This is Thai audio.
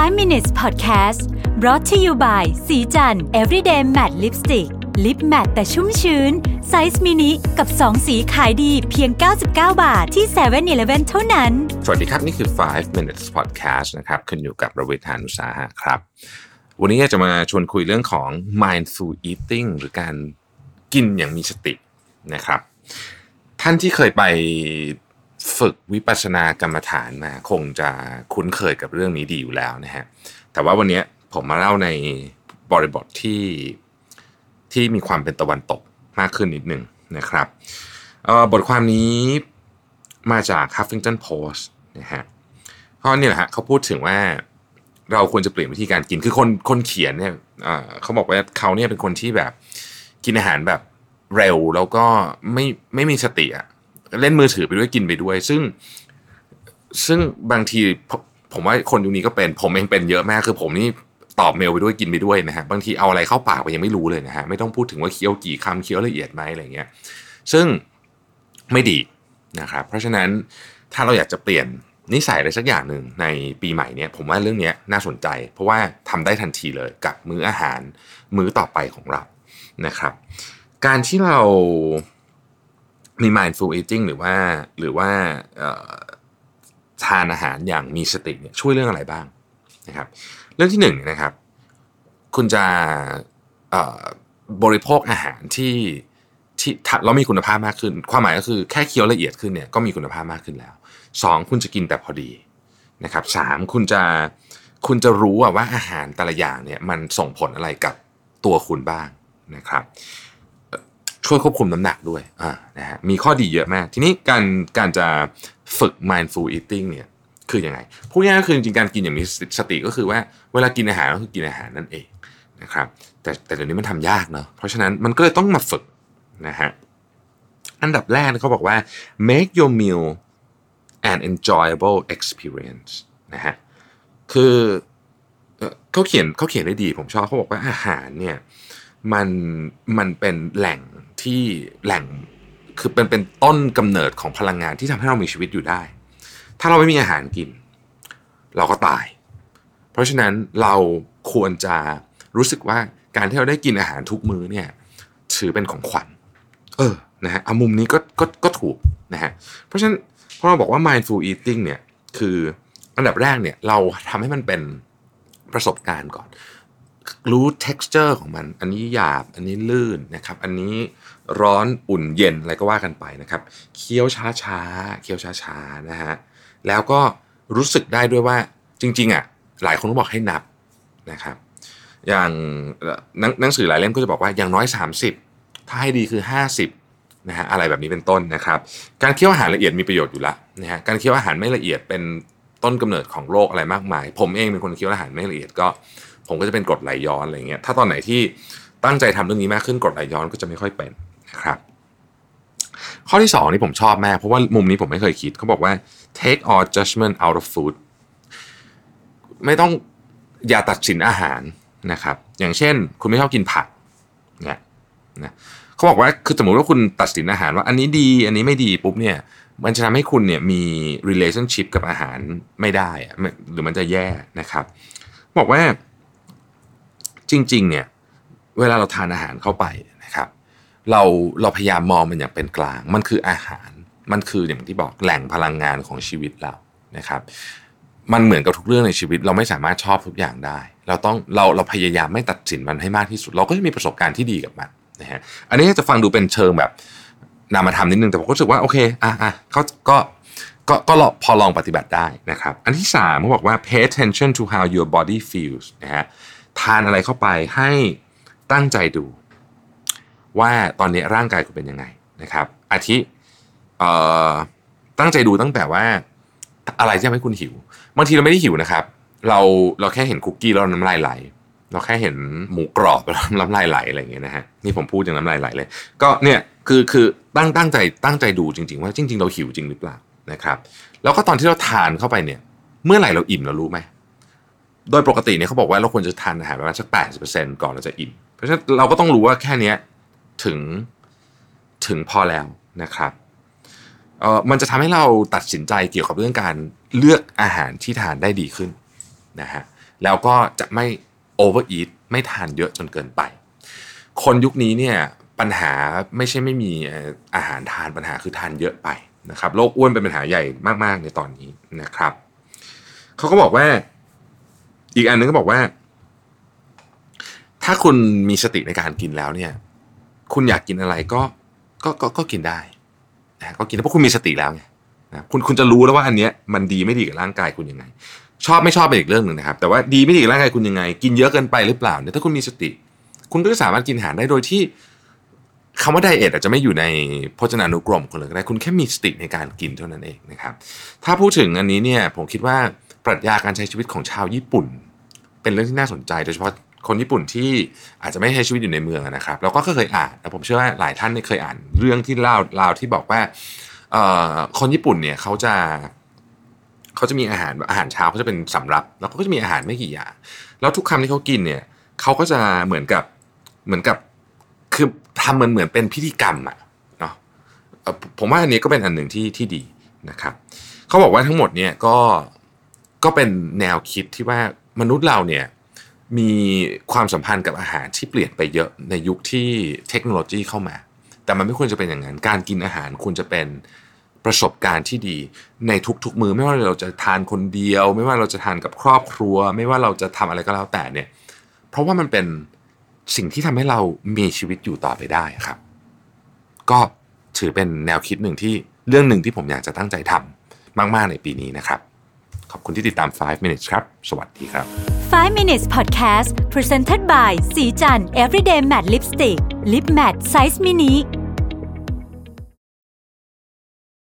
5 minutes podcast brought to you by ศรีจันทร์ everyday matte lipstick lip matte แต่ชุ่มชื้น ไซส์มินิกับ 2 สีขายดีเพียง 99 บาทที่7 e เ e ่ e อเท่านั้น สวัสดีครับ นี่คือ 5 minutes podcast นะครับคุณอยู่กับรวิศ หาญอุตสาหะครับ วันนี้จะมาชวนคุยเรื่องของ mindful eating หรือการกินอย่างมีสตินะครับ ท่านที่เคยไป ฝึกวิปัสสนากรรมฐานมาคงจะคุ้นเคยกับเรื่องนี้ดีอยู่แล้วนะฮะแต่ว่าวันนี้ผมมาเล่าในบริบทที่ที่มีความเป็นตะวันตกมากขึ้นนิดหนึ่งนะครับบทความนี้มาจาก Huffington Post นะฮะเพราะนี่แหละฮะเขาพูดถึงว่าเราควรจะเปลี่ยนวิธีการกินคือคนคนเขียนเนี่ยเขาบอกว่าเขาเนี่ยเป็นคนที่แบบกินอาหารแบบเร็วแล้วก็ไม่ไม่มีสติอะ เล่นมือถือไปด้วยกินไปด้วย ซึ่งซึ่งบางทีผมว่าคนยุคนี้ก็เป็น ผมเองเป็นเยอะมากคือผมนี่ตอบเมลไปด้วยกินไปด้วยนะฮะบางทีเอาอะไรเข้าปากไปยังไม่รู้เลยนะฮะไม่ต้องพูดถึงว่าเคี้ยวกี่คำเคี้ยวละเอียดไหมอะไรเงี้ยซึ่งไม่ดีนะครับเพราะฉะนั้นถ้าเราอยากจะเปลี่ยนนิสัยอะไรสักอย่างหนึ่งในปีใหม่เนี้ยผมว่าเรื่องนี้น่าสนใจ เพราะว่าทำได้ทันทีเลยกับมื้ออาหารมื้อต่อไปของเรานะครับ การที่เรา มี mindful eating หรือว่าหรือว่าทานอาหารอย่างมีสติเนี่ยช่วยเรื่องอะไรบ้างนะครับ เรื่องที่หนึ่งนะครับ คุณจะบริโภคอาหารที่ที่เรามีคุณภาพมากขึ้น ความหมายก็คือแค่เคี้ยวละเอียดขึ้นเนี่ยก็มีคุณภาพมากขึ้นแล้วสองคุณจะกินแต่พอดีนะครับสามคุณจะคุณจะรู้ว่าอาหารแต่ละอย่างเนี่ยมันส่งผลอะไรกับตัวคุณบ้างนะครับ ช่วยควบคุมน้ำหนักด้วยอ่านะฮะมีข้อดีเยอะมาก ทีนี้การการจะฝึก mindful eating เนี่ยคืออยังไงพูดง่ายก็คือจริงการกินอย่างมีสติก็คือว่าเวลากินอาหารก็คือกินอาหารนั่นเองนะครับแต่แต่เดี๋ยวนี้มันทำยากเนาะเพราะฉะนั้นมันก็เลยต้องมาฝึกนะฮะอันดับแรกเขาบอกว่า make your meal an enjoyable experience นะฮะคือเขาเขียนเขาเขียนได้ดีผมชอบเขาบอกว่าอาหารเนี่ย มันมันเป็นแหล่งที่แหล่งคือเป็นเป็นต้นกำเนิดของพลังงานที่ทำให้เรามีชีวิตอยู่ได้ ถ้าเราไม่มีอาหารกิน เราก็ตาย เพราะฉะนั้นเราควรจะรู้สึกว่าการที่เราได้กินอาหารทุกมื้อเนี่ยถือเป็นของขวัญ เออ นะฮะเอามุมนี้ก็ก็ก็ถูกนะฮะ เพราะฉะนั้นพอเราบอกว่า mindful eating เนี่ยคืออันดับแรกเนี่ยเราทำให้มันเป็นประสบการณ์ก่อน รู้ texture ของมัน อันนี้หยาบ อันนี้ลื่นนะครับ อันนี้ร้อนอุ่นเย็นอะไรก็ว่ากันไปนะครับ เคี้ยวช้าๆเคี้ยวช้าๆนะฮะ แล้วก็รู้สึกได้ด้วยว่าจริงๆอะหลายคนก็บอกให้นับนะครับ อย่างหนังสือหลายเล่มก็จะบอกว่าอย่างน้อย 30 ถ้าให้ดีคือ 50นะฮะอะไรแบบนี้เป็นต้นนะครับ การเคี้ยวอาหารละเอียดมีประโยชน์อยู่ละนะฮะการเคี้ยวอาหารไม่ละเอียดเป็น ต้นกำเนิดของโรคอะไรมากมาย ผมเองเป็นคนเคี้ยวอาหารไม่ละเอียดก็ ผมก็จะเป็นกรดไหลย้อนอะไรเงี้ยถ้าตอนไหนที่ตั้งใจทำเรื่องนี้มากขึ้นกรดไหลย้อนก็จะไม่ค่อยเป็นนะครับ ข้อที่สองนี่ผมชอบมากเพราะว่ามุมนี้ผมไม่เคยคิดเขาบอกว่า take all judgment out of food ไม่ต้องอย่าตัดสินอาหารนะครับ อย่างเช่น คุณไม่ชอบกินผักเนี่ยนะ เขาบอกว่าคือสมมติว่าคุณตัดสินอาหารว่า อันนี้ดีอันนี้ไม่ดีปุ๊บเนี่ย มันจะทำให้คุณเนี่ยมี relationship กับอาหารไม่ได้ หรือมันจะแย่นะครับ บอกว่าจริง ๆ เนี่ย เวลาเราทานอาหารเข้าไปนะครับ เราเราพยายามมองมันอย่างเป็นกลาง มันคืออาหาร มันคืออย่างที่บอกแหล่งพลังงานของชีวิตเรานะครับมันเหมือนกับทุกเรื่องในชีวิต เราไม่สามารถชอบทุกอย่างได้ เราต้องเราเราพยายามไม่ตัดสินมันให้มากที่สุด เราก็จะมีประสบการณ์ที่ดีกับมัน นะฮะอันนี้จะฟังดูเป็นเชิงแบบนามธรรมนิดนึงแต่ผมก็รู้สึกว่าโอเคอะอะเขาก็ก็ก็พอลองปฏิบัติได้นะครับ อันที่สามเขาบอกว่า pay attention to how your body feels นะฮะทานอะไรเข้าไปให้ตั้งใจดู ว่าตอนนี้ร่างกายคุณเป็นยังไงนะครับ อาทิตั้งใจดูตั้งแต่ว่าอะไรที่ทำให้คุณหิว บางทีเราไม่ได้หิวนะครับ เราเราแค่เห็นคุกกี้แล้วน้ำลายไหล เราแค่เห็นหมูกรอบแล้วน้ำลายไหลอะไรอย่างเงี้ยนะฮะนี่ผมพูดอย่างน้ำลายไหลเลย ก็เนี่ยคือคือตั้งตั้งใจตั้งใจดูจริง ๆ ว่าจริง ๆ เราหิวจริงหรือเปล่านะครับ แล้วก็ตอนที่เราทานเข้าไปเนี่ย เมื่อไหร่เราอิ่มเรารู้ไหมโดยปกติเนี่ยเขาบอกว่าเราควรจะทานอาหารประมาณสักแปดสิบเปอร์เซ็นต์ก่อนเราจะอิ่มเพราะฉะนั้นเราก็ต้องรู้ว่าแค่นี้ถึงถึงพอแล้วนะครับเอ่อมันจะทำให้เราตัดสินใจเกี่ยวกับเรื่องการเลือกอาหารที่ทานได้ดีขึ้นนะฮะแล้วก็จะไม่ โอเวอร์อีทไม่ทานเยอะจนเกินไป คนยุคนี้เนี่ยปัญหาไม่ใช่ไม่มีอาหารทานปัญหาคือทานเยอะไปนะครับโรคอ้วนเป็นปัญหาใหญ่มาก ๆ ในตอนนี้นะครับเขาก็บอกว่า อีกอันนึงก็บอกว่า ถ้าคุณมีสติในการกินแล้วเนี่ย คุณอยากกินอะไรก็ก็ก็ก็กินได้นะก็กินเพราะคุณมีสติแล้วไงนะคุณคุณจะรู้แล้วว่าอันเนี้ยมันดีไม่ดีกับร่างกายคุณยังไง ชอบไม่ชอบเป็นอีกเรื่องหนึ่งนะครับ แต่ว่าดีไม่ดีร่างกายคุณยังไง กินเยอะเกินไปหรือเปล่าเนี่ยถ้าคุณมีสติ คุณก็จะสามารถกินอาหารได้โดยที่คำว่าไดเอทอาจจะไม่อยู่ในพจนานุกรมคุณเลยก็ได้คุณแค่มีสติในการกินเท่านั้นเองนะครับ ถ้าพูดถึงอันนี้เนี่ยผมคิดว่าปรัชญาการใช้ชีวิตของชาวญี่ปุ่น เป็นเรื่องที่น่าสนใจ โดยเฉพาะคนญี่ปุ่นที่อาจจะไม่ใช้ชีวิตอยู่ในเมืองนะครับเราก็เคยอ่านแต่ผมเชื่อว่าหลายท่านเคยอ่านเรื่องที่เล่าเล่าที่บอกว่าคนญี่ปุ่นเนี่ยเขาจะ เขาจะมีอาหารอาหารเช้าเขาจะเป็นสำรับ แล้วก็จะมีอาหารไม่กี่อย่างแล้วทุกคำที่เขากินเนี่ยเขาก็จะเหมือนกับเหมือนกับคือทำเหมือนเหมือนเป็นพิธีกรรมอะเนาะผมว่าอันนี้ก็เป็นอันหนึ่งที่ที่ดีนะครับเขาบอกว่าทั้งหมดเนี่ยก็ก็เป็นแนวคิดที่ว่ามนุษย์เราเนี่ยมีความสัมพันธ์กับอาหารที่เปลี่ยนไปเยอะในยุคที่เทคโนโลยีเข้ามา แต่มันไม่ควรจะเป็นอย่างนั้น การกินอาหารควรจะเป็น ประสบการณ์ที่ดีในทุกๆมือไม่ว่าเราจะทานคนเดียว ไม่ว่าเราจะทานกับครอบครัว ไม่ว่าเราจะทำอะไรก็แล้วแต่เนี่ย เพราะว่ามันเป็นสิ่งที่ทำให้เรามีชีวิตอยู่ต่อไปได้ครับ ก็ถือเป็นแนวคิดหนึ่งที่เรื่องหนึ่งที่ผมอยากจะตั้งใจทำมาก ๆ ในปีนี้นะครับ ขอบคุณที่ติดตาม 5 minutes ครับ สวัสดีครับ 5 minutes podcast presented by สีจัน everyday matte lipstick lip matte size mini